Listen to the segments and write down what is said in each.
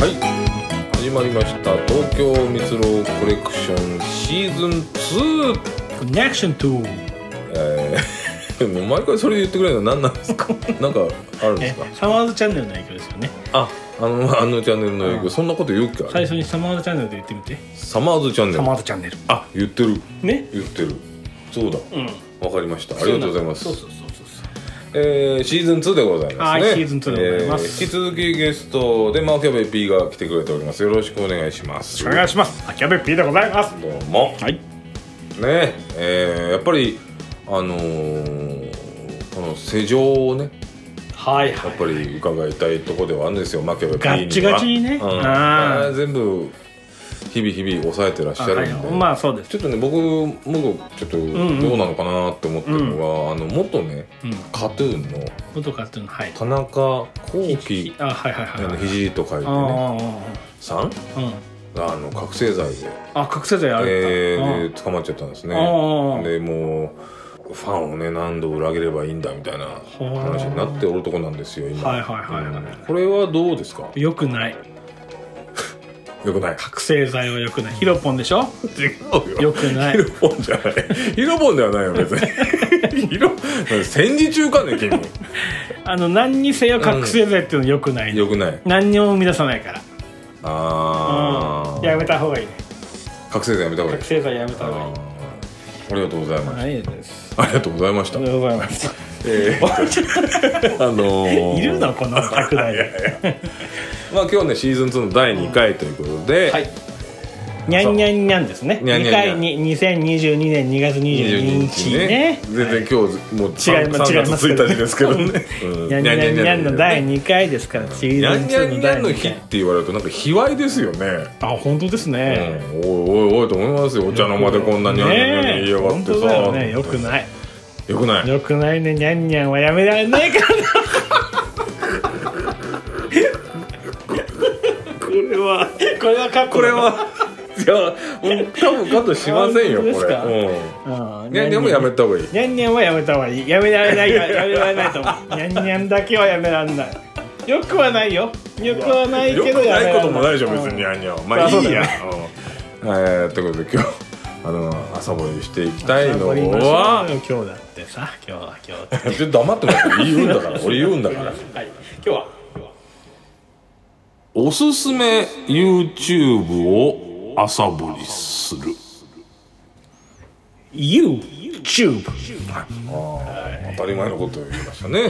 はい。始まりました。東京蜜ろコレクションシーズン2 Connection to えー、もう毎回それ言ってくれるの何なんですか？なんかあるんでえすか？サマーズチャンネルの影響ですよね。ああのあのチャンネルの影響、うん。そんなこと言うっけ？最初にサマーズチャンネルで言ってみて。サマーズチャンネサルマーズチャンネル。あ言ってる。ね？言ってる。そうだ。うん。わかりました。ありがとうございます。そうそうそうそうえー、シーズン2でございますね。はいシーズン2でございます。えー引き続きゲストでマーキャベ P が来てくれております。よろしくお願いします。お願いします。秋葉べ P でございます。どうも。はい。ねえーやっぱりあのーこの世情をねはいやっぱり伺いたいところではあるんですよ。マキャベガッチガチにね。うん。あ全部日々日々抑えてらっしゃるんで、はい。まあそうです。ちょっとね僕もちょっとどんうなのかなって思ってるのが、あの元ねうん。カトゥーンの元かっていうのはい。田中幸喜あはいはいはいはい。肘と書いてあねさん？あうん。あの覚醒剤で、あ覚醒剤あるえかーで捕まっちゃったんですね。でもうファンをね何度裏切ればいいんだみたいな話になっておるとこなんですよ今。はいはいはいはい。うんこれはどうですか？よくない。よくない。覚醒剤はよくない。ヒロポンでしょ？違うよ。よくない。ヒロポンじゃない。ヒロポンではないよ別に。ヒロ戦時中かね君。あの何にせよ覚醒剤っていうのよくない。のよくない。何にも生み出さないから。ああうん。やめた方がいいね。覚醒剤やめた方がいい。覚醒剤やめた方がいい。あー。ありがとうございます、はいですありがとうございました。ありがとうございますえー あのーいるの？この拡大で。まあ今日ねシーズン2の第2回ということで、はいにゃんにゃんにゃんですね。2にゃんにゃんにゃん回に2022年2月22日ね。全然今日もう違います3違います。月1日ですけどね。にゃんにゃんにゃんの第2回ですからシにゃんにゃーズン2の第んにゃんの2回日って言われるとなんか卑猥ですよね。あ本当ですね。うん、おいおいおいと思いますよ。お茶の間でこんなにゃんにゃんにゃん言いやがって本当だよさね。よくない。よくない。よくないね。にゃんにゃんはやめられないから これは。これはかっこれはいや多分カットしませんよこれうんうんにゃんにゃんもやめた方がいいにゃんにゃんはやめた方がいいやめられないやめられないと思うにゃんにゃんだけはやめられないよくはないよよくはないけどくないこともないでしょ別ににゃんにゃんまあいいやえーということで今日あの朝掘りしていきたいのは今日だってさ今日は今日はちょっと黙ってもらって言うんだから俺言うんだからはい今日はおすすめ YouTube を朝掘りする。YouTube 当たり前のことを言いましたね、え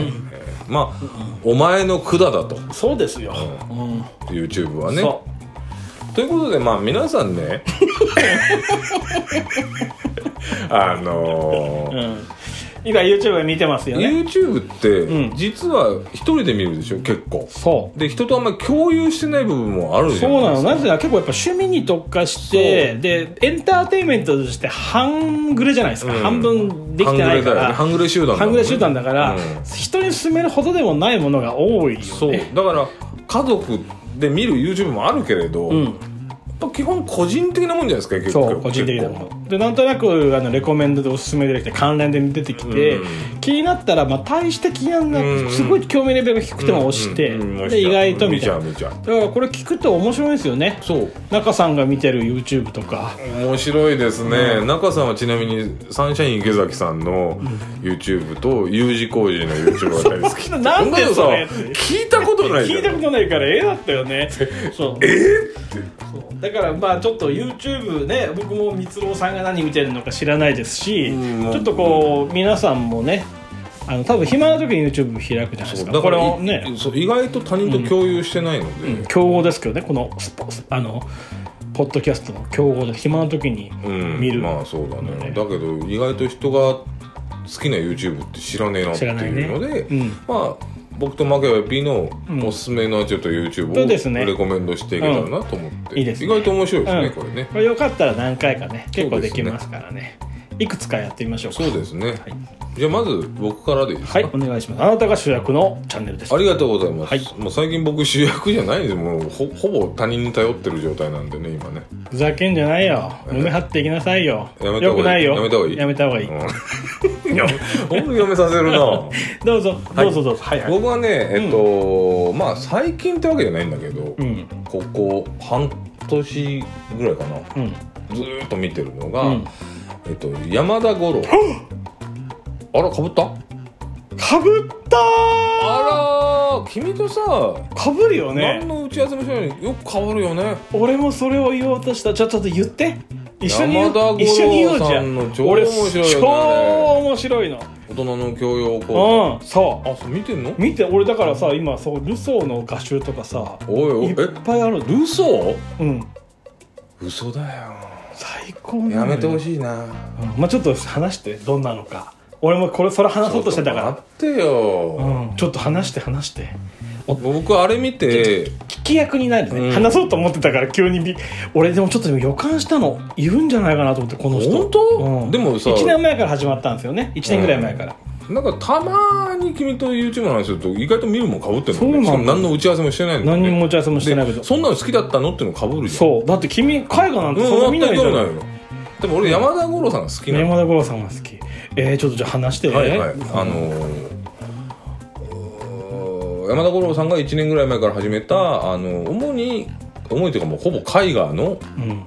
ー。まあお前の管だと。そうですよ、うん。YouTube はね。そということでまあ皆さんね。あのーう、うん、今 YouTube 見てますよね。YouTube ってうん。実は一人で見るでしょ？結構。そう。で人とあんまり共有してない部分もあるじゃそうないですか。なの。なぜなら結構やっぱ趣味に特化してでエンターテインメントとして半グレじゃないですか、うん。半分できてないから。半グレ集団半グレ集団だから、うん。人に勧めるほどでもないものが多いよね。そう。だから家族で見る YouTube もあるけれど、うんぱ基本個人的なもんじゃないですか結構そう個人的なもの。でなんとなくあのレコメンドでおすすめできて関連で出てきて、うん。気になったら、まあ、大して気にならなうん。くすごい興味レベルが低くても押して、うん。うん。うん。で意外とみ見たいな。ちゃう見ちゃ。うだからこれ聞くと面白いですよね。そう。中さんが見てる YouTube とか。面白いですね、中さんはちなみにサンシャイン池崎さんの YouTube と U 字工事の YouTube が大好き。なんでそれ聞いたことない聞いたことないからええだったよね。そう。えそうだからまあちょっと YouTube ね僕も光郎さんが何見てるのか知らないですし、うんちょっとこう皆さんもねあの多分暇な時に YouTube 開くじゃないですか。これだからをね。いそう意外と他人と共有してないので、競合ですけどねこのスポあのポッドキャストの競合で暇な時にうん見る、まあそうだね。ねだけど意外と人が好きな YouTube って知らねえなっていうので、ね。うん。まあ僕とマケワ P のん。おすすめのちょっと YouTube をレコメンドしていけたらなと思って、いいですね。意外と面白いですね、うん。これね。これよかったら何回かね結構できますからね。いくつかやってみましょうか。そうですね、じゃあまず僕からでいいですか？はいお願いします。あなたが主役のチャンネルです。ありがとうございます、はい。もう最近僕主役じゃないんです。もうほほぼ他人に頼ってる状態なんでね今ね。ふざけんじゃないよ。胸張っていきなさいよ。やめた方がいい。やめた方がいい？やめた方がいい、うん。やめさせるな どうぞ。どうぞどうぞ。はいはい。僕はねえっと、まあ最近ってわけじゃないんだけど、うん。ここ半年ぐらいかな。うん。ずーっと見てるのが、うん。えっと山田五郎 あらかぶった？かぶったあら君とさ、ーかぶるよね。何の打ち合わせもしないのによくかぶるよね。俺もそれを言おうとした。じゃあちょっと言って。一緒に言う。山田五郎一緒に言おうじゃさん。の超俺面白いよね。超面白いの。大人の教養講うんそう。座あそう見てんの？見て俺だからさ今そうルソーの画集とかさおいおいえ？いっぱいあるルソうん。嘘だよ。最高やめてほしいな。うんまあちょっと話してどんなのか俺もこれそれ話そうとしてたから。待ってよ、うん、ちょっと話して話して。僕あれ見て。聞き役になるね、うん。話そうと思ってたから急にび俺でもちょっと予感したの。いるんじゃないかなと思ってこの人。本当？うん、でもさ。1年前から始まったんですよね。1年ぐらい前から、なんかたまに君と YouTube の話すると意外と見るもんかぶってるそうなんだ。しかも何の打ち合わせもしてないんだよね。何にも持ち合わせもしてないけど。でそんなの好きだったのっていうのかぶるじゃん。そう。だって君絵画なんてうんそんな見ないじゃん、全くないよでも俺山田五郎さんが好きなの。山田五郎さんが好きえー、ちょっとじゃあ話して。はいはい。あのー山田五郎さんが1年ぐらい前から始めたあの主に主にというかもうほぼ絵画の、うん。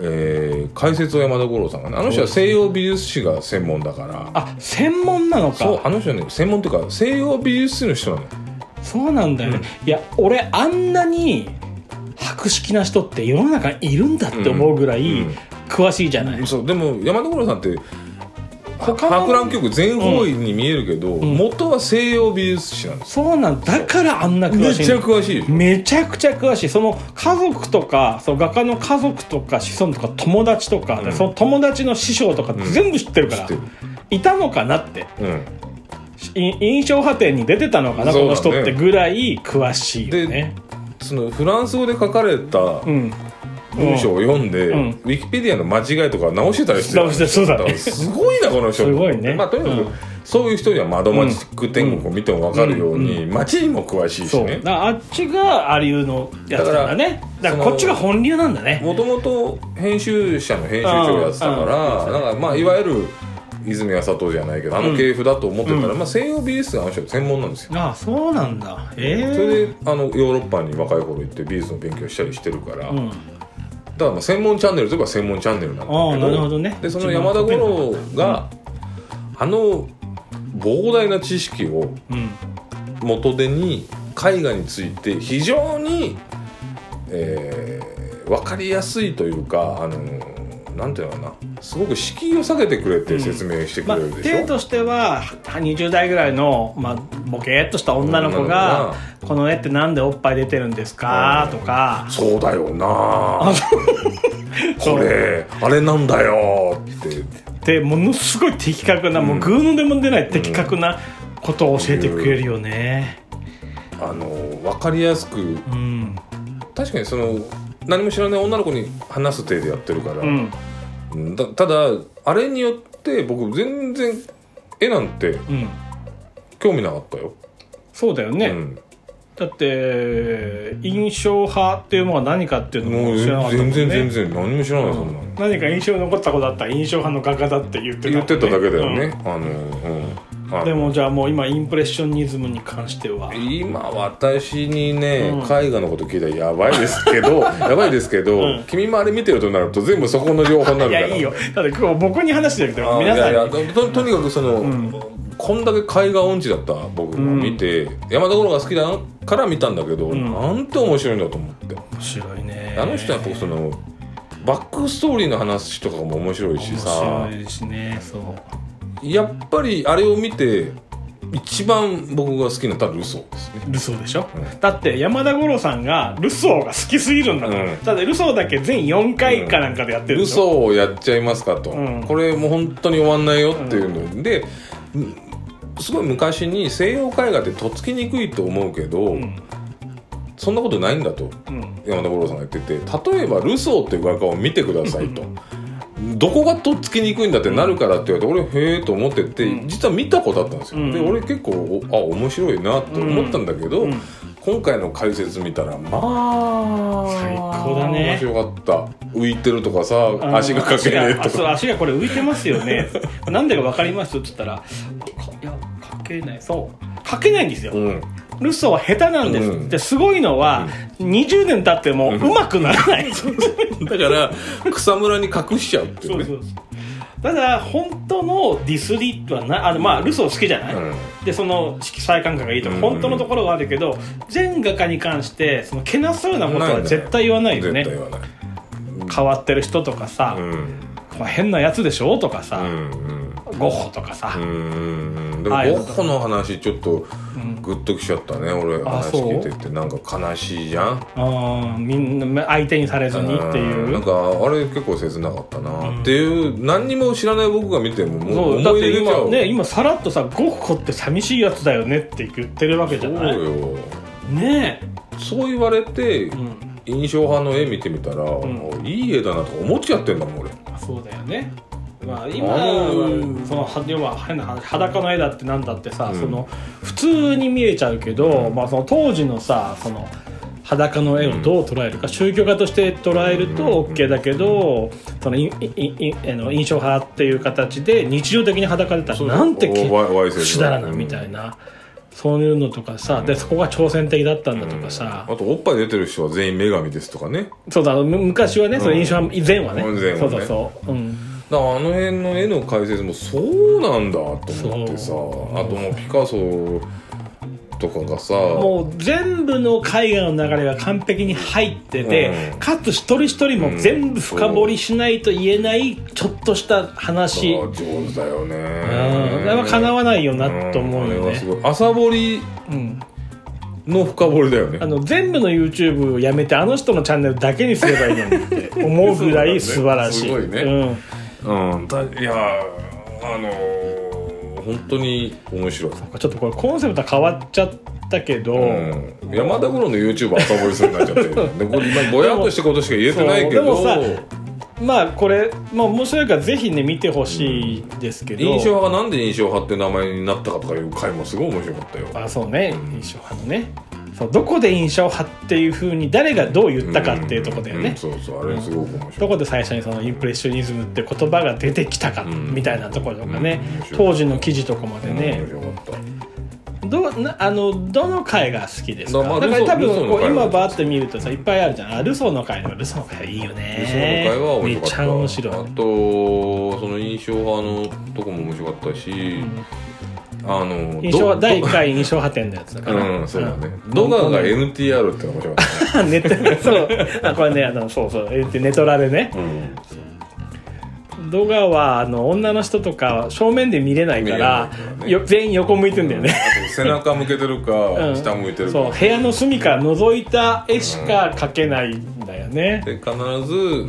えー解説を山田五郎さんがねあの人は西洋美術史が専門だから。あ専門なのか。そうあの人はね専門っていうか西洋美術史の人なのよ。そうなんだよね、いや俺あんなに博識な人って世の中にいるんだって思うぐらいうん。うん。詳しいじゃない、そうでも山田五郎さんって博覧曲全方位に見えるけど、ん。元は西洋美術史なんです。そうなんだ。からあんな詳しいめっちゃ詳しいめちゃくちゃ詳しい。その家族とかその画家の家族とか子孫とか友達とか、うん。その友達の師匠とか全部知ってるから、知ってる。いたのかなって。うん。い印象派展に出てたのかな、ね。この人ってぐらい詳しいよね。そのフランス語で書かれたうん文章を読んで、うん。ウィキペディアの間違いとか直してたりして直してそうだ。ねすごいなこの人。すごいね。まあとにかく、うん。そういう人には窓マジック天国を見ても分かるように、街にも詳しいしね。あっちがアリューのやつなんだね。だからこっちが本流なんだね。もともと編集者の編集長やってたから、うん。なん。かまあいわゆる泉谷里じゃないけどあの系譜だと思ってたら、まあ、西洋美術があの人専門なんですよ。ああそうなんだ。ええ。それであのヨーロッパに若い頃行って美術の勉強したりしてるから、うんだからまあ専門チャンネルといえば専門チャンネルなんだけどなるほどね。でその山田五郎が、あの膨大な知識をうん元手に絵画について非常に、えー、分かりやすいというかあのなんていうのかな。すごく敷居を下げてくれて説明してくまあれるでしょ、例としては20代ぐらいの、まあ、ボケーっとした女の子が「この絵ってなんでおっぱい出てるんですか?」とか。そうだよな。これあれなんだよ。って。でものすごい的確な、もうグーのでも出ない的確なことを教えてくれるよね。あの分かりやすく。うん。確かにその何も知らない女の子に話す体でやってるから、うん。うんだただあれによって僕全然絵なんてうん、興味なかったよ、そうだよね、うん、だって印象派っていうのは何かっていうのも知らなかったもん全ね然全然何も知らない、そんなの。何か印象に残ったことあったら印象派の画家だって言ってたね。言ってただけだよね、あのうんでもじゃあもう今インプレッショニズムに関しては。今私にね、うん。絵画のこと聞いたらやばいですけど やばいですけど、うん。君もあれ見てるとなると全部そこの情報にないるからやいいよ。だって今日僕に話してるけどあ皆さんにいやいやととにかくその、ん。こんだけ絵画音痴だった僕が見て、山田五郎が好きだから見たんだけど、ん。なんて面白いんだと思って。面白いね。あの人はやっぱそのバックストーリーの話とかも面白いしさ。面白いしねそうやっぱりあれを見て一番僕が好きな多分ルソーですね。ルソーでしょ、うん。だって山田五郎さんがルソーが好きすぎるんだから、うん。だってルソーだけ全4回かなんかでやってるルでしょ、ソーをやっちゃいますかと、うん。これもう本当に終わんないよっていうので、うん。すごい昔に西洋絵画ってとっつきにくいと思うけど、うん。そんなことないんだと。うん。山田五郎さんが言ってて例えばルソーっていう画家を見てくださいと、どこがとっつきにくいんだってなるからって言われて、俺へえと思ってて、うん。実は見たことあったんですよ、うん。で俺結構おあ面白いなと思ったんだけど、うん。今回の解説見たらまあ最高だね。面白かった。浮いてるとかさ足がかけねえとか。足がこれ浮いてますよね。なんでか分かります？って言ったらかいやかけない。そう。かけないんですよ、うんルソーは下手なんです、うん。ですごいのは、20年経ってもうまくならない、だから草むらに隠しちゃうっていううそうそう。ただ本当のディスリはなあのまあルソー好きじゃない、うん。でその色彩感覚がいいとか、うん。本当のところはあるけど全画家に関してそのけなすようなことは絶対言わないよね。絶対言わない。変わってる人とかさ、うん。変なやつでしょとかさ、うんうんゴッホとかさ、うん。うんでもゴッホの話ちょっとうん。グッときちゃったね。俺あ話聞いてて。なんか悲しいじゃん。あーみんな相手にされずにっていう。ん。なんかあれ結構切なかったな、うん。っていう何にも知らない僕が見てももそう思いて入れちゃう。今ね今さらっとさゴッホって寂しいやつだよねって言ってるわけじゃない。そうよ。ねそう言われて、印象派の絵見てみたら、ん。いい絵だなとか思っちゃってんだもん俺。そうだよねまあ今そのは要は変な話裸の絵だってなんだってさ、うん。その普通に見えちゃうけど、まあ、その当時のさその裸の絵をどう捉えるか、宗教画として捉えると OK だけど、そのいいいあの印象派っていう形で日常的に裸でたらなんて不死だらなみたいな、そういうのとかさでそこが挑戦的だったんだとかさ、あとおっぱい出てる人は全員女神ですとかね。そうだむ昔はね、その印象派以前はね、そうそうそう、うん、あの辺の絵の解説もそうなんだと思ってさあともうピカソとかがさもう全部の絵画の流れが完璧に入ってて、うん。かつ一人一人も全部深掘りしないと言えないちょっとした話、あ上手だよね。うん、あれはかなわないよなと思うよね、んあれはすごい。朝掘りうん、の深掘りだよね。あの全部の YouTube をやめてあの人のチャンネルだけにすればいいのにって思うぐらい素晴らしい。ね。すごいね。うんだいやあのー本当に面白い。うん、ちょっとこれコンセプト変わっちゃったけど、うん、山田五郎の YouTube 朝掘りするになっちゃって でこれ今ぼやっとしたことしか言えてないけど。まあこれ、まあ、面白いからぜひね見てほしいですけど、印象派がなんで印象派って名前になったかとかいう回もすごい面白かったよ。あそうね。印象派のねそうどこで印象派っていうふうに誰がどう言ったかっていうところだよね、うんそうそうあれすごく面白い。どこで最初にそのインプレッショニズムって言葉が出てきたかんみたいなところとかね、当時の記事とかまでね。どなあのどの回が好きですか？だから多分こう今バーって見るとさいっぱいあるじゃん。あルソーの回ルソーの回いいよ理想のね会は面めっ白かった。ちゃ面白い。あとその印象派のとこも面白かったし、あの印象第1回印象派展のやつだから、うんそうだね、ドガが NTR って面白かったね。ネットそう。あこれねあのそうそう。えネトラでね。動画はあの女の人とか正面で見れないからね。よ全員横向いてんだよね、背中向けてるか、うん。下向いてるか。そう。部屋の隅から覗いた絵しか描けないんだよね、で必ず、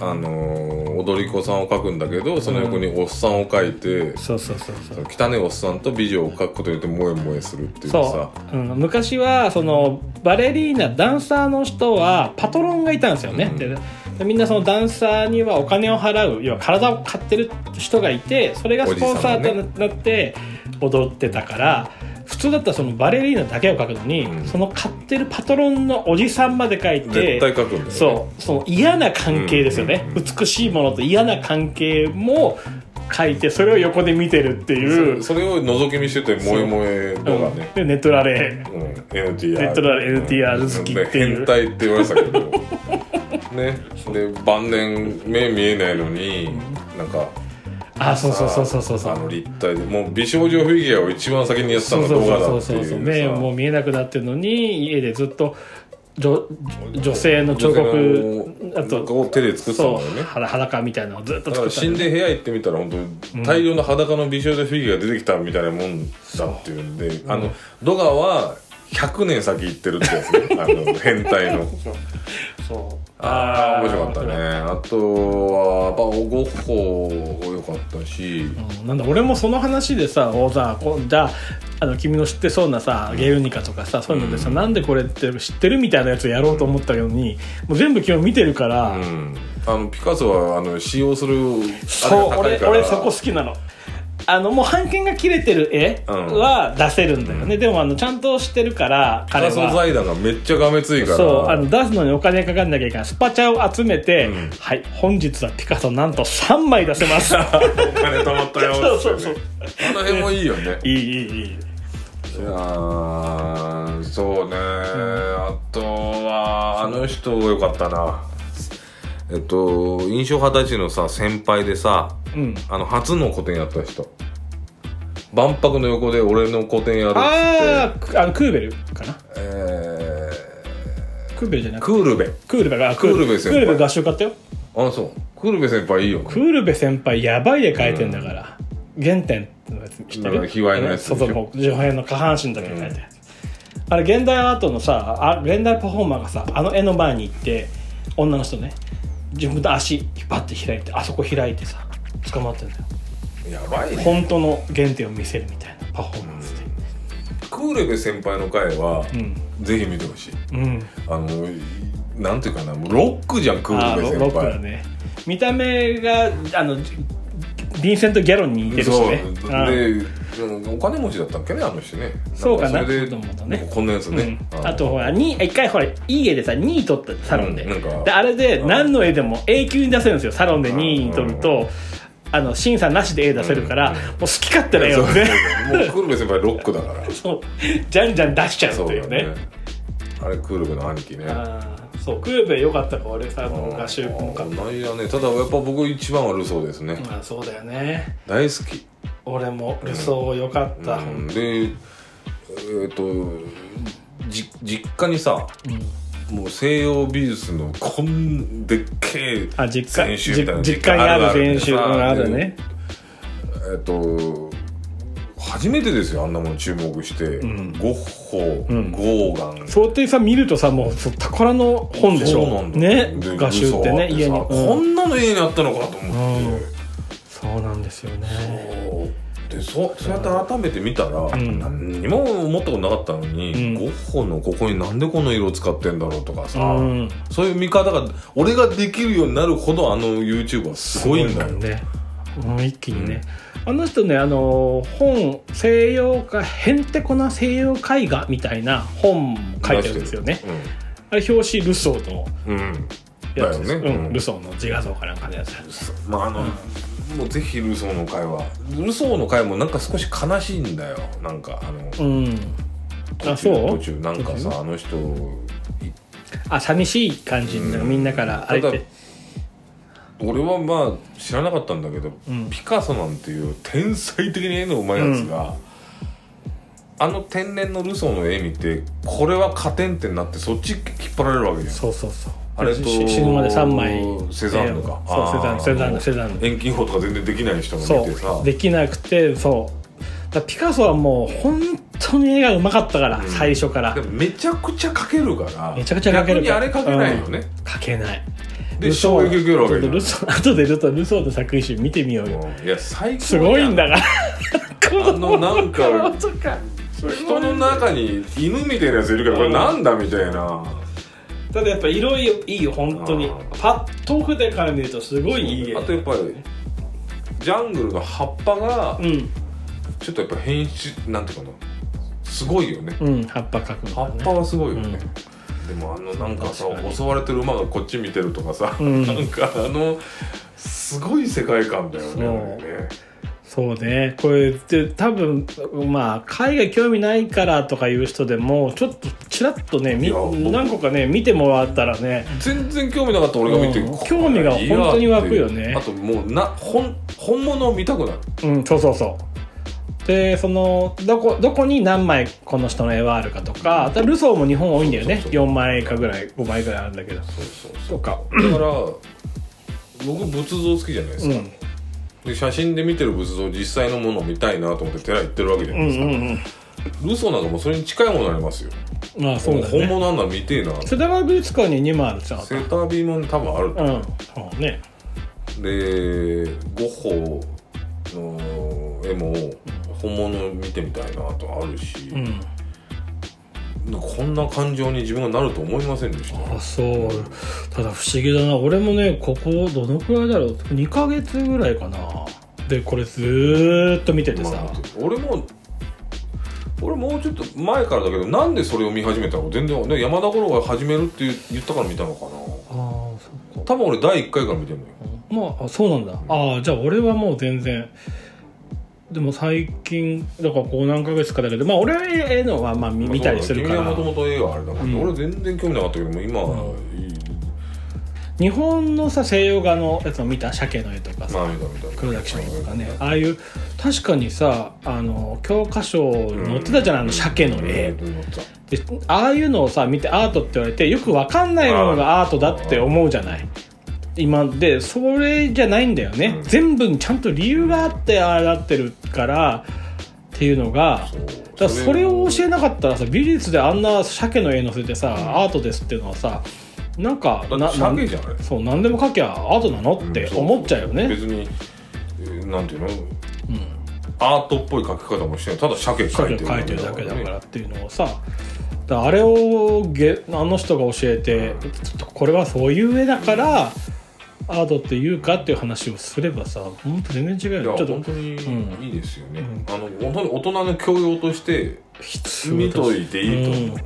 あのー踊り子さんを描くんだけどその横におっさんを描いて、そうそうそうそう。汚いおっさんと美女を描くことによって萌え萌えするっていうそさう、うん、昔はそのバレリーナダンサーの人はパトロンがいたんですよね、うん。ででみんなそのダンサーにはお金を払う要は体を買ってる人がいてそれがスポンサーとなって踊ってたから、普通だったらそのバレリーナだけを描くのに、うん。その買ってるパトロンのおじさんまで描いて絶対描くんだよね。そうその嫌な関係ですよね、美しいものと嫌な関係も描いてそれを横で見てるっていう。そそれを覗き見してて萌え萌え動画ね、でネトラレ。うん。NTR ネットラ NTR 好きっていう。変態って言われてたけどね。で晩年目見えないのになんかあそうそうそうそうそうそう。あの立体でもう美少女フィギュアを一番先にやってたのが動画だっていうさ。目もう見えなくなってるのに家でずっと女女性の彫刻あとを手で作ってたんそうだよね裸裸みたいなのをずっとだから死ん作ってたで部屋行ってみたら本当大量の裸の美少女フィギュアが出てきたみたいなもんだっていうんで、あのドガは100年先行ってるってやつね。あの変態の。そうああ面白かったね。あとはやっぱゴッホ良かったし、うんなんだ俺もその話でさおさこうじゃああの君の知ってそうなさゲルニカとかさそういうのでさ、なんでこれって知ってるみたいなやつやろうと思ったのにもう全部今日見てるから、うん。あのピカソはあの使用するそう俺俺そこ好きなのあのもう版権が切れてる絵うん。は出せるんだよね、でもあのちゃんとしてるからピカソ彼は財団がめっちゃがめついから。そうあの出すのにお金かかんなきゃいけない。スパチャを集めて、うん。はい本日はピカソなんと3枚出せます。お金貯まったよそうそうそう。あの辺もいいよね。いいいいいい。いやーそうね、あとはあの人よかったなえっと印象派たちのさ先輩でさうん。あの初の個展やった人。万博の横で俺の個展やるっつって。あーあのクーベルかな？えクーベルじゃなー、くて。クールベ。クールベがクールベ先輩。クールベ合唱買ったよ。あそう。クールベ先輩いいよね。クールベ先輩やばいで書いてんだから、原点のやつ知ってる？卑猥なやつ。そうそうもう上辺の下半身だけ書いたやつ、あれ現代アートのさあ現代パフォーマーがさあの絵の前に行って女の人ね自分の足パッて開いてあそこ開いてさ捕まってんだよ。やばいね。本当の原点を見せるみたいなパフォーマンスで。クールベ先輩の回は、うん。ぜひ見てほしい。うん。あのなんていうかなもうロックじゃんクールベあーロ先輩ロックだね。見た目があのヴィンセント・ギャロンに似てるしそう。ねあーでお金持ちだったっけねあの人ね。そうかな。ね。こんなやつね、うん、あとほらに一回ほらいい絵でさ2位取ったサロンで,、うんなんか。であれで何の絵でも永久に出せるんですよサロンで2位取ると、あの審査なしで絵出せるから、もう好き勝手な絵そうをねもうクールベ先輩ロックだから。そう。じゃんじゃん出しちゃうというね。あれクールベの兄貴ね。そう。クーベよかったか俺さ合衆国かないやね。ただやっぱ僕一番はルソーですね、まあそうだよね。大好き俺もルソーよかった、うん。でえっ、とじ実家にさうん。もう西洋美術のこんでっけえあ実家全集みたいなじ実家にある全集がああるるね。えっと初めてですよあんなもの注目して、ん。ゴッホ、うん。ゴーガン。そうやってさ見るとさもう宝の本でしょ。そうね？で画集ってね家に、こんなの家にあったのかと思って、そうなんですよねでそそうやって改めて見たら、ん。何にも思ったことなかったのに、うん。ゴッホのここになんでこの色使ってんだろうとかさ、うん。そういう見方が俺ができるようになるほどあの YouTube はすごいんだよ。ね。もう一気にね、あの人ねあの本西洋画へんてこな西洋絵画みたいな本書いてるんですよね。あれ表紙ルソーのうん。うん。やつです、だよね。うん。うん。ルソーの自画像かなんかのやつ。まああの、もうぜひルソーの回はルソーの回もなんか少し悲しいんだよ。なんかあのうん。途中途中なんかさあの人あ寂しい感じ、なんかみんなからあれって俺はまあ知らなかったんだけど、ん。ピカソなんていう天才的に絵のうまいやつが、あの天然のルソーの絵見てこれは加点点になってそっち引っ張られるわけじゃん。そうそうそうあれとし死ぬまで3枚。セザンヌか。そうセザンヌセザンヌセザンヌ。遠近法とか全然できない人がそ見てさう。できなくてそう。ピカソはもう本当に絵がうまかったから、ん。最初から。めちゃくちゃ描けるからめちゃくちゃ描けるから。逆にあれ描けないよね、描けない。で衝撃受けるわけルソー後でルソー。ルソーの作品集見てみようよ。うん。いや最高すごいんだかから。あのなん か。人の中に犬みたいなやついるからこれなんだみたいなただやっぱ色いいよ本当に。あパッと筆から見るとすごいいい絵あとやっぱりジャングルの葉っぱがうん。ちょっとやっぱ変質なんていうかなすごいよね。うん葉っぱ描くの葉っぱはすごいよね、うん。でもあのなんかさ襲われてる馬がこっち見てるとかさ、うん。なんかあのすごい世界観だよねそうね。これって多分まあ海外興味ないからとかいう人でもちょっとちらっとねみ何個かね見てもらったらね。全然興味なかった俺が見て、うん。興味が本当に湧くよね。あともうな本本物を見たくなる。うんそうそうそう。でそのどこどこに何枚この人の絵はあるかとかあとルソーも日本多いんだよね。そうそうそう。4枚かぐらい5枚ぐらいあるんだけど。そうそうそう。かだから僕仏像好きじゃないですか、うんで写真で見てる仏像実際のものを見たいなと思って寺行ってるわけじゃうないですか、んうんルソーなんかもうそれに近いものありますよ。うんまあそうだね。本物なんだ見てえな。世田谷美術館に2枚あるじゃん。セータービーも多分あるとうん。そうね。でゴッホの絵も本物見てみたいなとあるし、うんこんな感情に自分がなると思いませんでした。あそう。ただ不思議だな。俺もねここどのくらいだろう。2ヶ月ぐらいかな。でこれずーっと見ててさ、まあ俺も俺もうちょっと前からだけどなんでそれを見始めたの全然ね山田五郎が始めるって言ったから見たのかな。ああそっか。多分俺第1回から見てるのよ。まああそうなんだ。ああじゃあ俺はもう全然でも最近だからこう何ヶ月かだけどまあ俺は絵のはまあ見見たりするから。もともと映画あれだから、うん。俺全然興味なかったけども今はいい、日本のさ西洋画のやつを見た？鮭の絵とかさ、まあ見た見た。黒崎翔とかね。ああいう確かにさあの教科書に載ってたじゃない、あの鮭の絵、うん載ってたでああいうのをさ見てアートって言われてよくわかんないものがアートだって思うじゃない今でそれじゃないんだよね、うん。全部にちゃんと理由があってああなってるからっていうのがだそれを教えなかったらさ美術であんな鮭の絵載せてさ、ん。アートですっていうのはさなんかだって鮭じゃないそう何でも描きゃアートなの？って思っちゃうよね、別にえーなんていうの？うん。アートっぽい描き方もしてない。ただ鮭描いてる書いてるだけだからっていうのをさだあれをげあの人が教えてちょっとこれはそういう絵だからアートっていうかっていう話をすればさ本当全然違うよちょっと本当にうん。いいですよね、うん。あの本当に大人の教養として必見といていいと。思う、うん。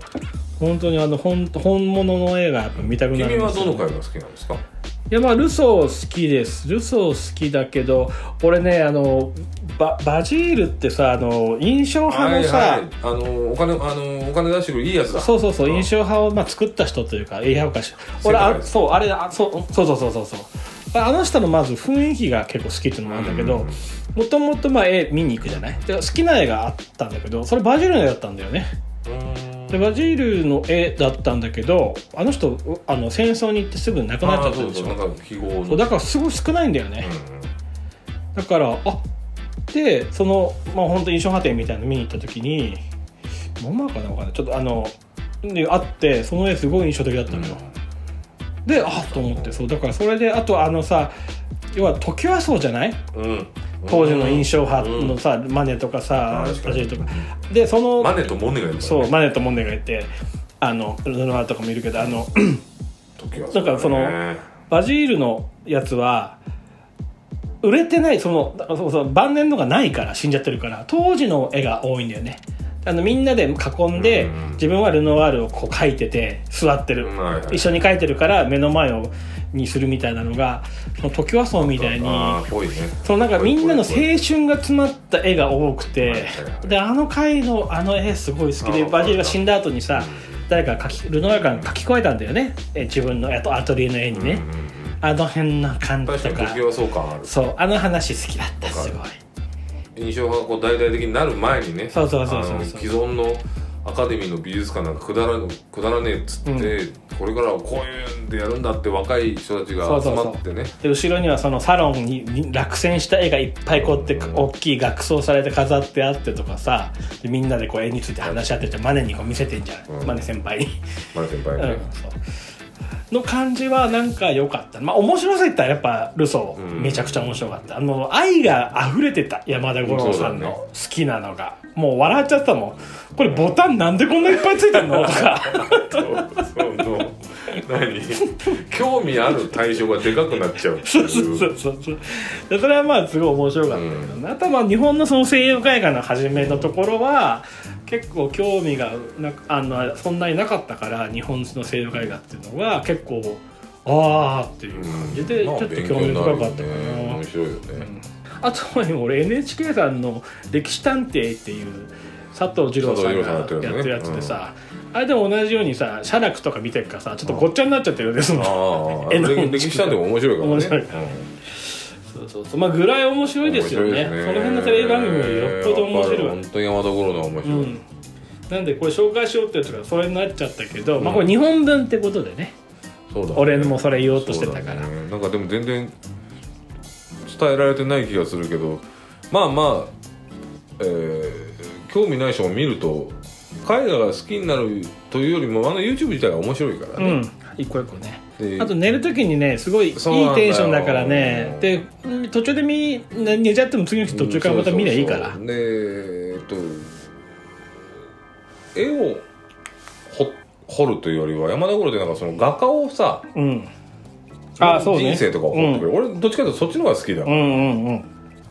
本当にあの本本物の絵がやっぱ見たくなるん君はどの回が好きなんですか？いやまあルソー好きです。ルソー好きだけど俺ねあのババジールってさあの印象派のさ、はいはい、あのお金あのお金出してくるいいやつだ。そうそうそう、ん。印象派を、まあ、作った人というか映画化し俺あそうあれあそうそうそうそうそう。そうあの人のまず雰囲気が結構好きっていうのもあるんだけどうん。もともとまあ絵見に行くじゃない？で好きな絵があったんだけどそれバジールの絵だったんだよね。うん。でバジールの絵だったんだけどあの人うあの戦争に行ってすぐ亡くなっちゃったでしょ？だからすごい少ないんだよね、だからあでそのまあ本当印象派展みたいなの見に行った時にモマかなわかんないちょっとあのであってその絵すごい印象的だったのよ、であっと思ってそうだからそれであとあのさ要は時はそうじゃない？うん、うん当時の印象派のさ、マネとかさバジルとか。でそのマネとモネがいるね。そうマネとモネがいてあのルノワとかもいるけどあの時はだからそのバジールのやつは売れてないそのそうそう晩年のがないから死んじゃってるから当時の絵が多いんだよね。あのみんなで囲んで、うん自分はルノワールをこう描いてて座ってる、うんはいはい。一緒に描いてるから目の前をにするみたいなのがその時はそうみたいにね。そのなんかみんなの青春が詰まった絵が多くてはいはいはいであの回のあの絵すごい好きでバジルが死んだ後にさうん。誰かが書きルノワールが書き加えたんだよね。え自分のアトリエの絵にね、うんあの辺の感じとか。確かそう感ある。そうあの話好きだったすごい。印象派がこう大々的になる前にねそうそうそうそう既存のアカデミーの美術館なんかくだらくだらねえっつって、うこれからはこういうんでやるんだって若い人たちが集まってね。で後ろにはそのサロンにに落選した絵がいっぱいこうやってうん。大きい額装されて飾ってあってとかさでみんなでこう絵について話し合っててマネにこう見せてんじゃん、うん。マネ先輩に。マネ先輩ね、うんそうの感じはなんか良かった。まあ面白さ言ったらやっぱルソーうん。めちゃくちゃ面白かった、あの愛が溢れてた山田五郎さんの好きなのが、もう笑っちゃってたもん。これボタンなんでこんないっぱいついてんの？とか。そうそう。そう何？興味ある対象がでかくなっちゃうそう。そうそうそうそう。でそれはまあすごい面白かったけどね、あとはまあ日本のその西洋絵画の初めのところは結構興味がなあのそんなになかったから日本の西洋絵画っていうのが結構ああっていう感じでちまあょっと興味深かったかな、面白いよね、あと俺 NHK さんの「歴史探偵」っていう佐藤二郎さんがやってるやつでさ、あれでも同じようにさ写楽とか見てるからさちょっとごっちゃになっちゃってるんですもんああ絵の歴歴史探偵も面白いからね。面白い。からそうそうそう。まあぐらい面白いですよね。面白いですその辺のテレビ番組もよっぽど面白い。わ本当に山田五郎のは面白い、うん。なんでこれ紹介しようってやつがそれになっちゃったけど、まあこれ日本文ってことでね。そうだね。俺もそれ言おうとしてたから。ね。なんかでも全然伝えられてない気がするけどまあまあ、えー興味ない人も見ると絵画が好きになるというよりもあの YouTube 自体が面白いからね、うん。一個一個ね。であと寝る時にねすごいいいテンションだからね。でうん途中で見寝ちゃっても次の日途中からまた見りゃいいから。そう。そうそうでえっと絵をほ彫るというよりは山田五郎ってなんかその画家をさうん。ああそうね。人生とかを彫ってくれる、俺どっちかというとそっちの方が好きだ、いうんうんうん。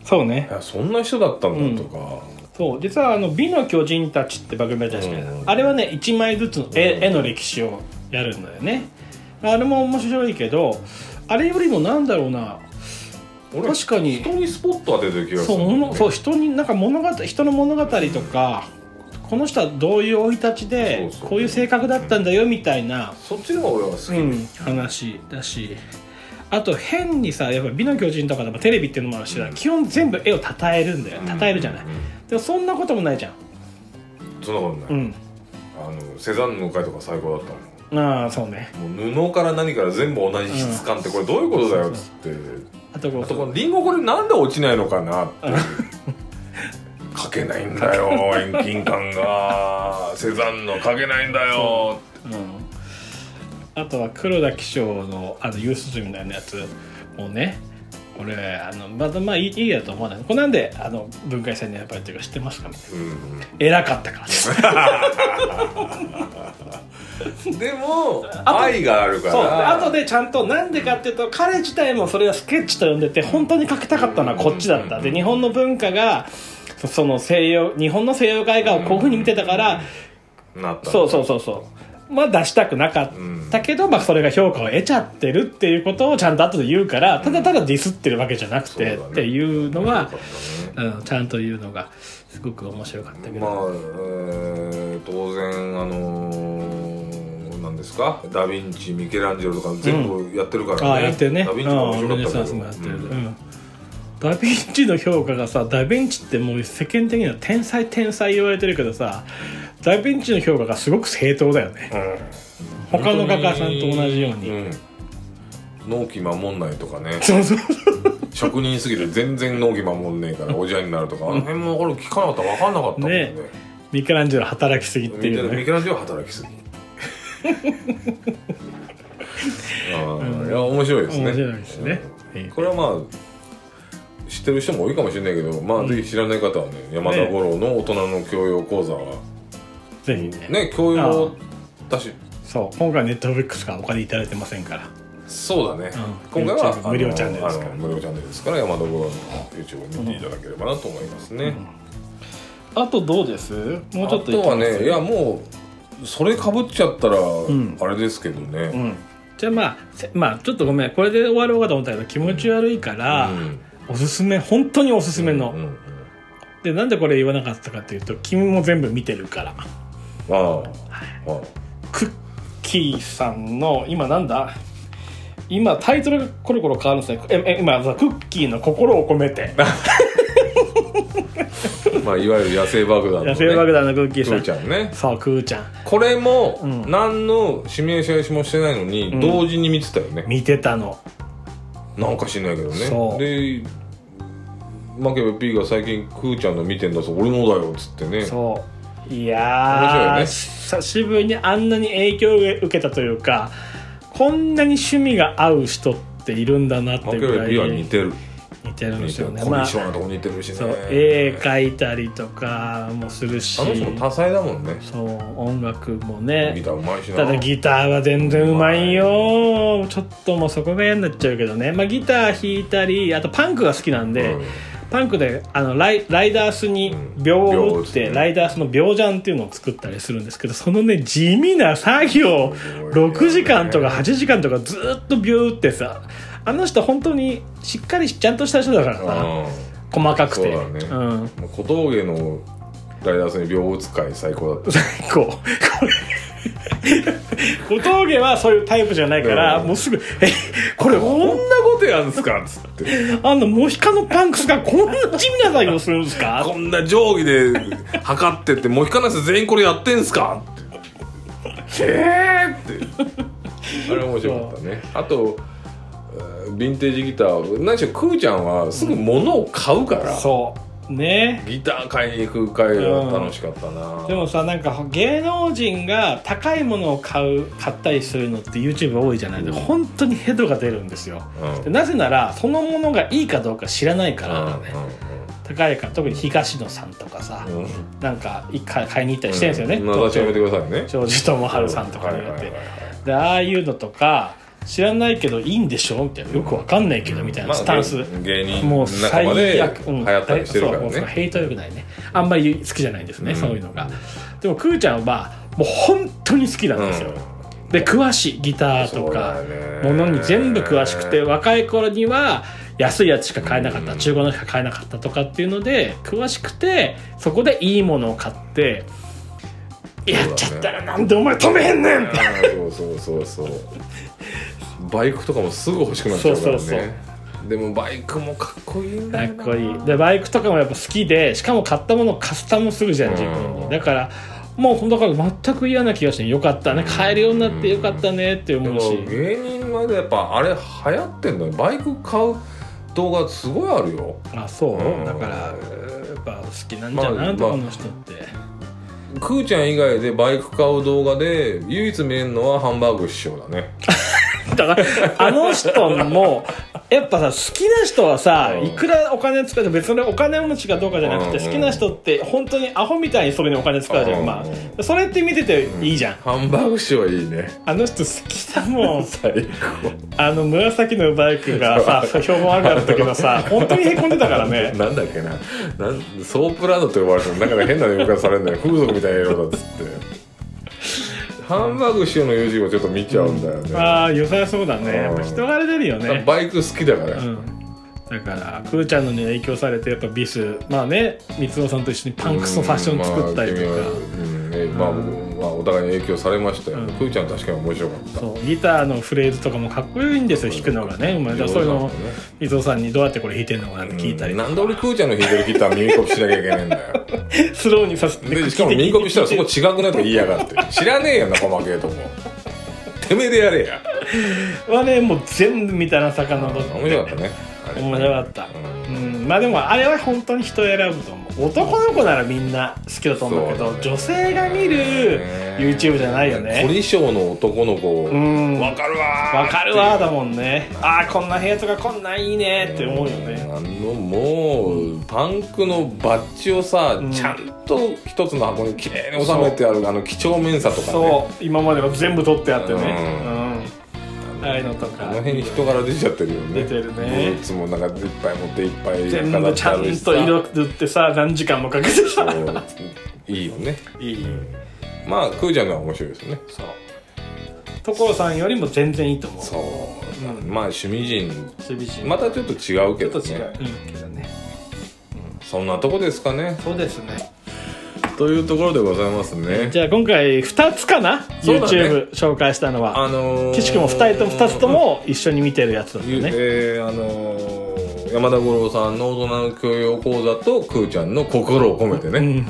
そうね。やそんな人だったんだとか、そう。実はあの「美の巨人たち」って番組あったじゃないですか、うん。あれはね1枚ずつの絵,、うん絵の歴史をやるんだよねあれも面白いけどあれよりもなんだろうな。俺確かに。人にスポット当ててる気がすそうるんだよねそう人になんか物語人の物語とかこの人はどういう生い立ちでこういう性格だったんだよみたいな、そっちの方が俺は好き、うん、話だし。あと変にさやっぱ美の巨人とかでもテレビっていうのもあるし、うん。基本全部絵を称えるんだよ。称えるじゃない、うん。でもそんなこともないじゃん。そんなことない、うん。あのセザンヌの回とか最高だったもんああそうね。もう布から何から全部同じ質感ってこれどういうことだよっつって、あとこのリンゴこれなんで落ちないのかなって。書けないんだよ遠近感が。セザンヌは書けないんだよ。う。ん、あとは黒田紀章のあのユースズみたいなやつもうねこれあのまだまあいいいいやと思わない。これなんであの文化遺産に選ばれてるか知ってますかみたいなうん。偉かったからです でも愛があるから。そう。であとでちゃんとなんでかっていうと彼自体もそれはスケッチと呼んでて本当に書きたかったのはこっちだった。で日本の文化がそその西洋日本の西洋絵画をこういうふうに見てたからなったそうそうそうそうまあ出したくなかったけど、まあ、それが評価を得ちゃってるっていうことをちゃんと後で言うからただただディスってるわけじゃなくて、っていうのはうん、ちゃんと言うのがすごく面白かったけど、まあ、えー当然あのー、なんですか？ダ・ヴィンチミケランジェロとか全部やってるからね、ああやってるね。ダ・ヴィンチも面白かったけどダ・ヴィンチの評価がさダ・ヴィンチってもう世間的には天才天才言われてるけどさダ・ヴィンチの評価がすごく正当だよね。他の画家さんと同じように、うん。納期守んないとかね。職人すぎて全然納期守んねえからおじゃになるとか。あの辺も俺聞かなかったら分かんなかったもんね。ね。ミケランジェロ働きすぎっていうね。ミケランジェロは働きすぎ。ああいや面白いですね。面白いですね。うん。これはまあ知ってる人も多いかもしれないけどまあぜひ知らない方はね山田五郎の大人の教養講座はぜひ。ねね教養だし。そう。今回ネットフリックスがお金いただいてませんから。そうだね、うん。今回は無料チャンネルですから。無料チャンネルですから山田五郎の YouTube を見ていただければなと思いますね、あとどうです？もうちょっとあとはねいやう、もうそれかぶっちゃったらん。あれですけどね、うん、じゃあまあせまあちょっとごめん。これで終わろうかと思ったけど気持ち悪いから、うん。おすすめ本当におすすめの、うんうんでなんでこれ言わなかったかっていうと君も全部見てるからああ、あクッキーさんの今なんだ？今タイトルがコロコロ変わるんですね。ええ今さクッキーの心を込めて。あ まあいわゆる野生爆弾の、ね、野生爆弾のクッキークさん。ーちゃんね。そうクーちゃん。これもうん。何の指名試合もしてないのに、ん。同時に見てたよね。見てたの。なんか知んないけどそう。ねでマケベ P が最近クーちゃんの見てんだぞ。俺のだよっつってね。そうい面やー、ね。久しぶりにあんなに影響を受けたというかこんなに趣味が合う人っているんだなっマケベてぐらい似てる。似てるんですよね。まあそう絵描いたりとかもするし。あの人も多彩だもんね。そう音楽もね。ギターうまいしな。ただギターは全然うまいよ。ちょっともうそこが嫌になっちゃうけどね、まあ、ギター弾いたりあとパンクが好きなんで、うんパンクであのライライダースにうん秒を打って、秒を打ってね。ライダースの秒ジャンっていうのを作ったりするんですけどそのね地味な作業すごいね。6時間とか8時間とかずっと秒打ってさあの人本当にしっかりちゃんとした人だからさうん。細かくて。そう小峠のライダースに秒を打つ回最高だった。最高。これ 小峠はそういうタイプじゃないから、うん。もうすぐ「えこれこんなことやるんすか？っつって。あんなモヒカのパンクスがこんな地味な作業するんですか?」こんな定規で測ってってモヒカンのやつ全員これやってんすか？って。えーって。あれ面白かったね。あとえーヴィンテージギター。何しろクーちゃんはすぐ物を買うから、そね。ギター買いに行く会は楽しかったな、でもさなんか芸能人が高いものを買う買ったりするのって YouTube 多いじゃない。で、うん。本当にヘドが出るんですよ。うん。でなぜならそのものがいいかどうか知らないから。だね、う高いから特に東野さんとかさ、んうん。うんなんか一回買いに行ったりしてるんですよね、うん。名指しやめてくださいね。庄司智春さんとかによって、でああいうのとか知らないけどいいんでしょみたいな。よくわかんないけどみたいなスタンス、まあ芸芸人もう仲最悪、うん。流行ったりしてるからそうもうねヘイトよくないね。あんまり好きじゃないんですね、うん。そういうのが。でもくーちゃんはもう本当に好きなんですよ、で詳しいギターとかものに全部詳しくて若い頃には安いやつしか買えなかった、うん。中古のしか買えなかったとかっていうので詳しくてそこでいいものを買ってやっちゃったらなんでお前止めへんねんそうそうそうそうバイクとかもすぐ欲しくなっちゃうからね。そうそうでもバイクもかっこいいんだよな。かっこいい。でバイクとかもやっぱ好きでしかも買ったものをカスタムするじゃん自分うんに。だからもうだから全く嫌な気がしてよかったね。買えるようになってよかったねって思うし。芸人はやっぱあれ流行ってんだよ。バイク買う動画すごいあるよ。あそううん。だからやっぱ好きなんじゃない？まあこの人って。くーちゃん以外でバイク買う動画で唯一見えるのはハンバーグ師匠だね だからあの人もやっぱさ好きな人はさうん。いくらお金使って別にお金持ちかどうかじゃなくてうん。好きな人って本当にアホみたいにそれにお金使うじゃうん。んまあそれって見てていいじゃん。ハンバーグ師匠はいいね。あの人好きだもん。最高。あの紫のバイクがさ標本あるやったけどさ本当にへこんでたからね。なんだっけな。なんソープランドと呼ばれてる。なんか変な呼び方されるんだよ。風俗みたいな色だっつってハンバーグ師匠の YouTube をちょっと見ちゃうんだよね、ああ良さそうだね。やっぱ人柄出るよね。バイク好きだから、うん。だからくーちゃんのに影響されてやっぱビス。まあね三尾さんと一緒にパンクスのファッション作ったりとか、まあ君はうん。えまあ僕まあ、お互いに影響されましたよ、うん。くーちゃん確かに面白かった。そうギターのフレーズとかもかっこいいんですよ弾くのがね。うまいだからそういうのを伊藤さんにどうやってこれ弾いてんのかなって聞いたりうん。なんで俺くーちゃんの弾いてるギター耳コピしなきゃいけないんだよ。スローにさせてでしかも耳コピしたらそこ違くないと言いやがって。知らねえよな細けえとこてめえでやれや。はねもう全部見たな遡って面白かったね。面白かった。ううんまあでもあれは本当に人を選ぶと思う。男の子ならみんな好きだと思うけどね。女性が見る YouTube じゃないよ凝ねり性の男の子。うん。わかるわー。わかるわだもんね。ああこんな部屋とかこんなんいいねって思うよね。あのもうパンクのバッジをさ、うん。ちゃんと一つの箱にきれいに収めてあるあの几帳面さとかね。そう。今までは全部取ってあってね。ううんああい。うのとあかの辺に人柄出ちゃってるよね。出てるね。ブーツもなんかいっぱい持っていっぱい全部ちゃんと色塗ってさ何時間もかけてさ。いいよね。いい。まあクーちゃんのは面白いですね。そう。所さんよりも全然いいと思う。そう、うん。まあ趣味人。守備陣またちょっと違うけどね。ちょっと違う、うん、けどね。そんなとこですかね。そうですねというところでございますね。じゃあ今回2つかな、ね。YouTube 紹介したのは。あのー、岸君も2人とも2つとも一緒に見てるやつだったゆねえーあのー山田五郎さんの大人の教養講座とくーちゃんの心を込めてね、うん。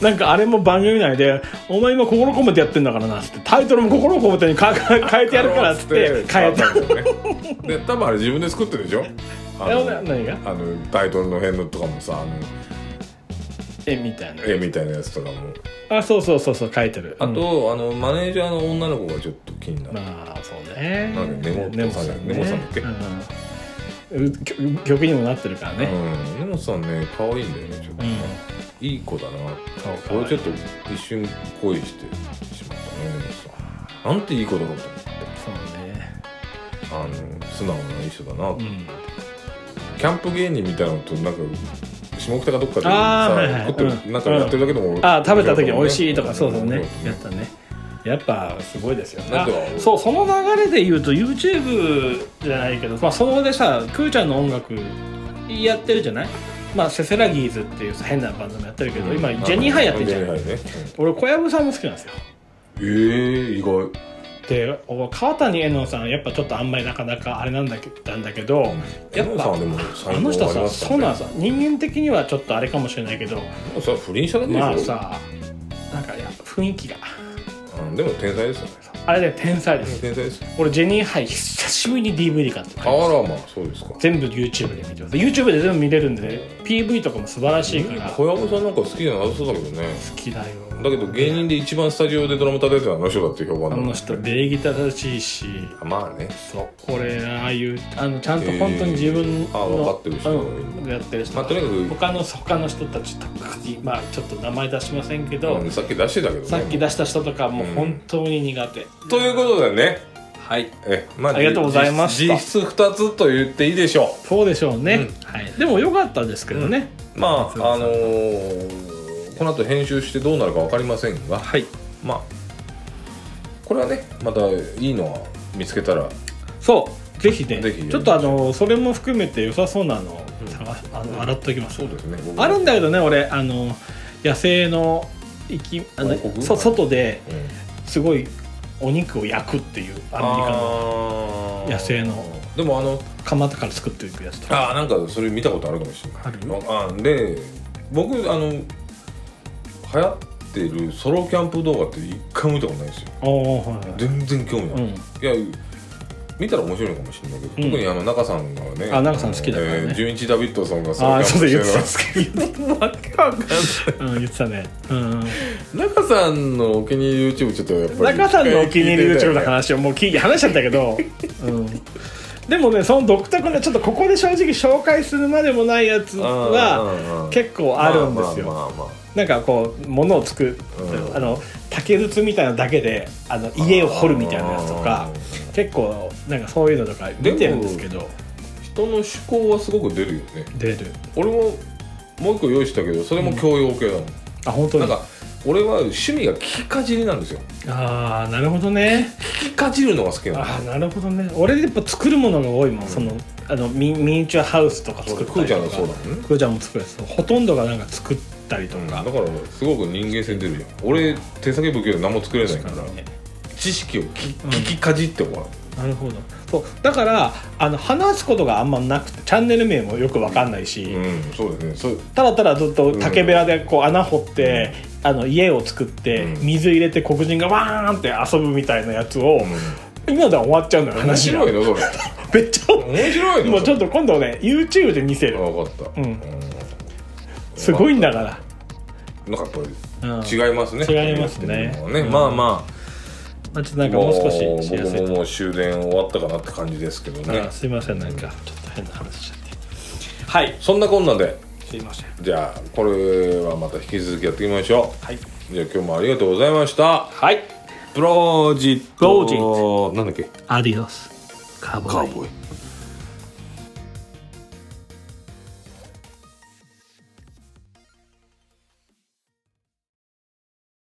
なんかあれも番組内で「お前今心込めてやってんだからな」っつってタイトルも心込めてにか変えてやるからっつ って変えたんだよね。で多分あれ自分で作ってるでしょ？あえの何が？あのタイトルの辺のとかもさあの絵みたいな絵みたいなやつとかも。あそうそうそうそう書いてる。あと、うん。あのマネージャーの女の子がちょっと気になる、まあそうね。なんか根本さん根根本さんだっけ？うん。う曲曲にもなってるからね。うん。根本さんね可愛いんだよねちょっと、うん。いい子だな。これちょっと一瞬恋してしまったね根本さん。なんていい子だろうと思って。そうね。あの素直な人だなと、うん。キャンプ芸人みたいなのとなんか下北かどっかであーはいはい。食ってる、うん。なんかやってるだけでも、あ食べた時に美味しいとかそうそうね。ん。やったね。やっぱすごいですよ。ねそうその流れで言うと YouTube じゃないけど、まあ、そのでさくーちゃんの音楽やってるじゃない？まあセセラギーズっていうさ変なバンドもやってるけど、今ジェニーハイやってるじゃん。ね、俺小籔さんも好きなんですよ。うん、えー、意外でお川谷絵音さんやっぱちょっとあんまりなかなかあれなんだけなんだけど、やっぱあの人さそうなんさ人間的にはちょっとあれかもしれないけどさ不倫しただまあさなんかいや雰囲気が。あうんでも天才ですよね。あれね天才です、天才です俺ジェニーハイ久しぶりに DVD 買ってあらまあそうですか。全部 YouTube で見てます。YouTube で全部見れるんでね PV とかも素晴らしいから。好小籔さんなんか好きじゃなさそうだけどね。きだよだけど芸人で一番スタジオでドラム叩いてるのはあの人だって評判あなの人礼儀正しいし。まあね。そう。これああいうあのちゃんと本当に自分の、あ分かってる人がいるうんやってる人、まあとにかく他の他の人たちとかまあちょっと名前出しませんけど、うんさっき出してたけどね。さっき出した人とかもう本当に苦手、ということでね。はい。えまあありがとうございました。実質2つと言っていいでしょそうでしょうね、はい、でも良かったですけどね、うまああのーこの後編集してどうなるか分かりませんがはい。まあこれはねまたいいのは見つけたらそう。ぜひねぜひ。ちょっとあのそれも含めて良さそうなのを探しあの洗っときますそうですね。僕あるんだけどね俺あの野生の生きあのそ外でうん。すごいお肉を焼くっていうアメリカの野生の。でもあの釜から作っていくやつとか。あーなんかそれ見たことあるかもしれない。ある？あで僕あの流行ってるソロキャンプ動画って一回も見たことないんですよ。はいはい。全然興味ない、うん。いや見たら面白いのかもしれないけど、うん特にあの中さんがね。あ中さん好きだからね。えー純一ダビッドソンがソロキそうだャンプして言ってるのたわけわかんないうん言ってたね。うん。中さんのお気に入り YouTube ちょっとやっぱり中さんのお気に入り YouTube の話話をもう聞いて話しちゃったけど、うん、でもねその独特なちょっとここで正直紹介するまでもないやつは結構あるんですよ、まあまあまあまなんかこう物を作る、うん。あの竹筒みたいなのだけであの家を掘るみたいなやつとか結構なんかそういうのとか見てるんですけど。人の思考はすごく出るよね。出る。俺ももう一個用意したけどそれも教養系なの、あ本当に？なんか俺は趣味が聞きかじりなんですよ。ああなるほどね。聞きかじるのが好きなの。ああなるほどね。俺やっぱ作るものが多いもん、そのあのミミニチュアハウスとか作ったりとか。クーちゃんがそうだもんね。クーちゃんも作るやつ。ほとんどがなんか作ったりとか、だからすごく人間性出るじゃん。俺手先不器用で何も作れないからね。知識を聞聞きかじってもらう、なるほど。そう。だからあの話すことがあんまなくてチャンネル名もよくわかんないし、うんそうですね。ただただずっと竹べらでこう穴掘って、あの家を作って、うん。水入れて黒人がワーンって遊ぶみたいなやつを、今では終わっちゃうのよ面話が白いのそれ。めっちゃ面白いのもうちょっと今度ね YouTube で見せる。分かった、うんすごいんだから。なんかやっぱうんり違いますね、違いますね。ね。うん。まあままあ、ちょっとなあんかもう少ししやすいと僕ももう終電終わったかなって感じですけどね。あすいません。なんかちょっと変な話しちゃって。はい。そんなこんなで。すいません。じゃあこれはまた引き続きやっていきましょはい、うじゃあ今日もありがとうございました。はい、プロジット。プロジッなんだっけ？アディオス。カーボーイ。カーボーイ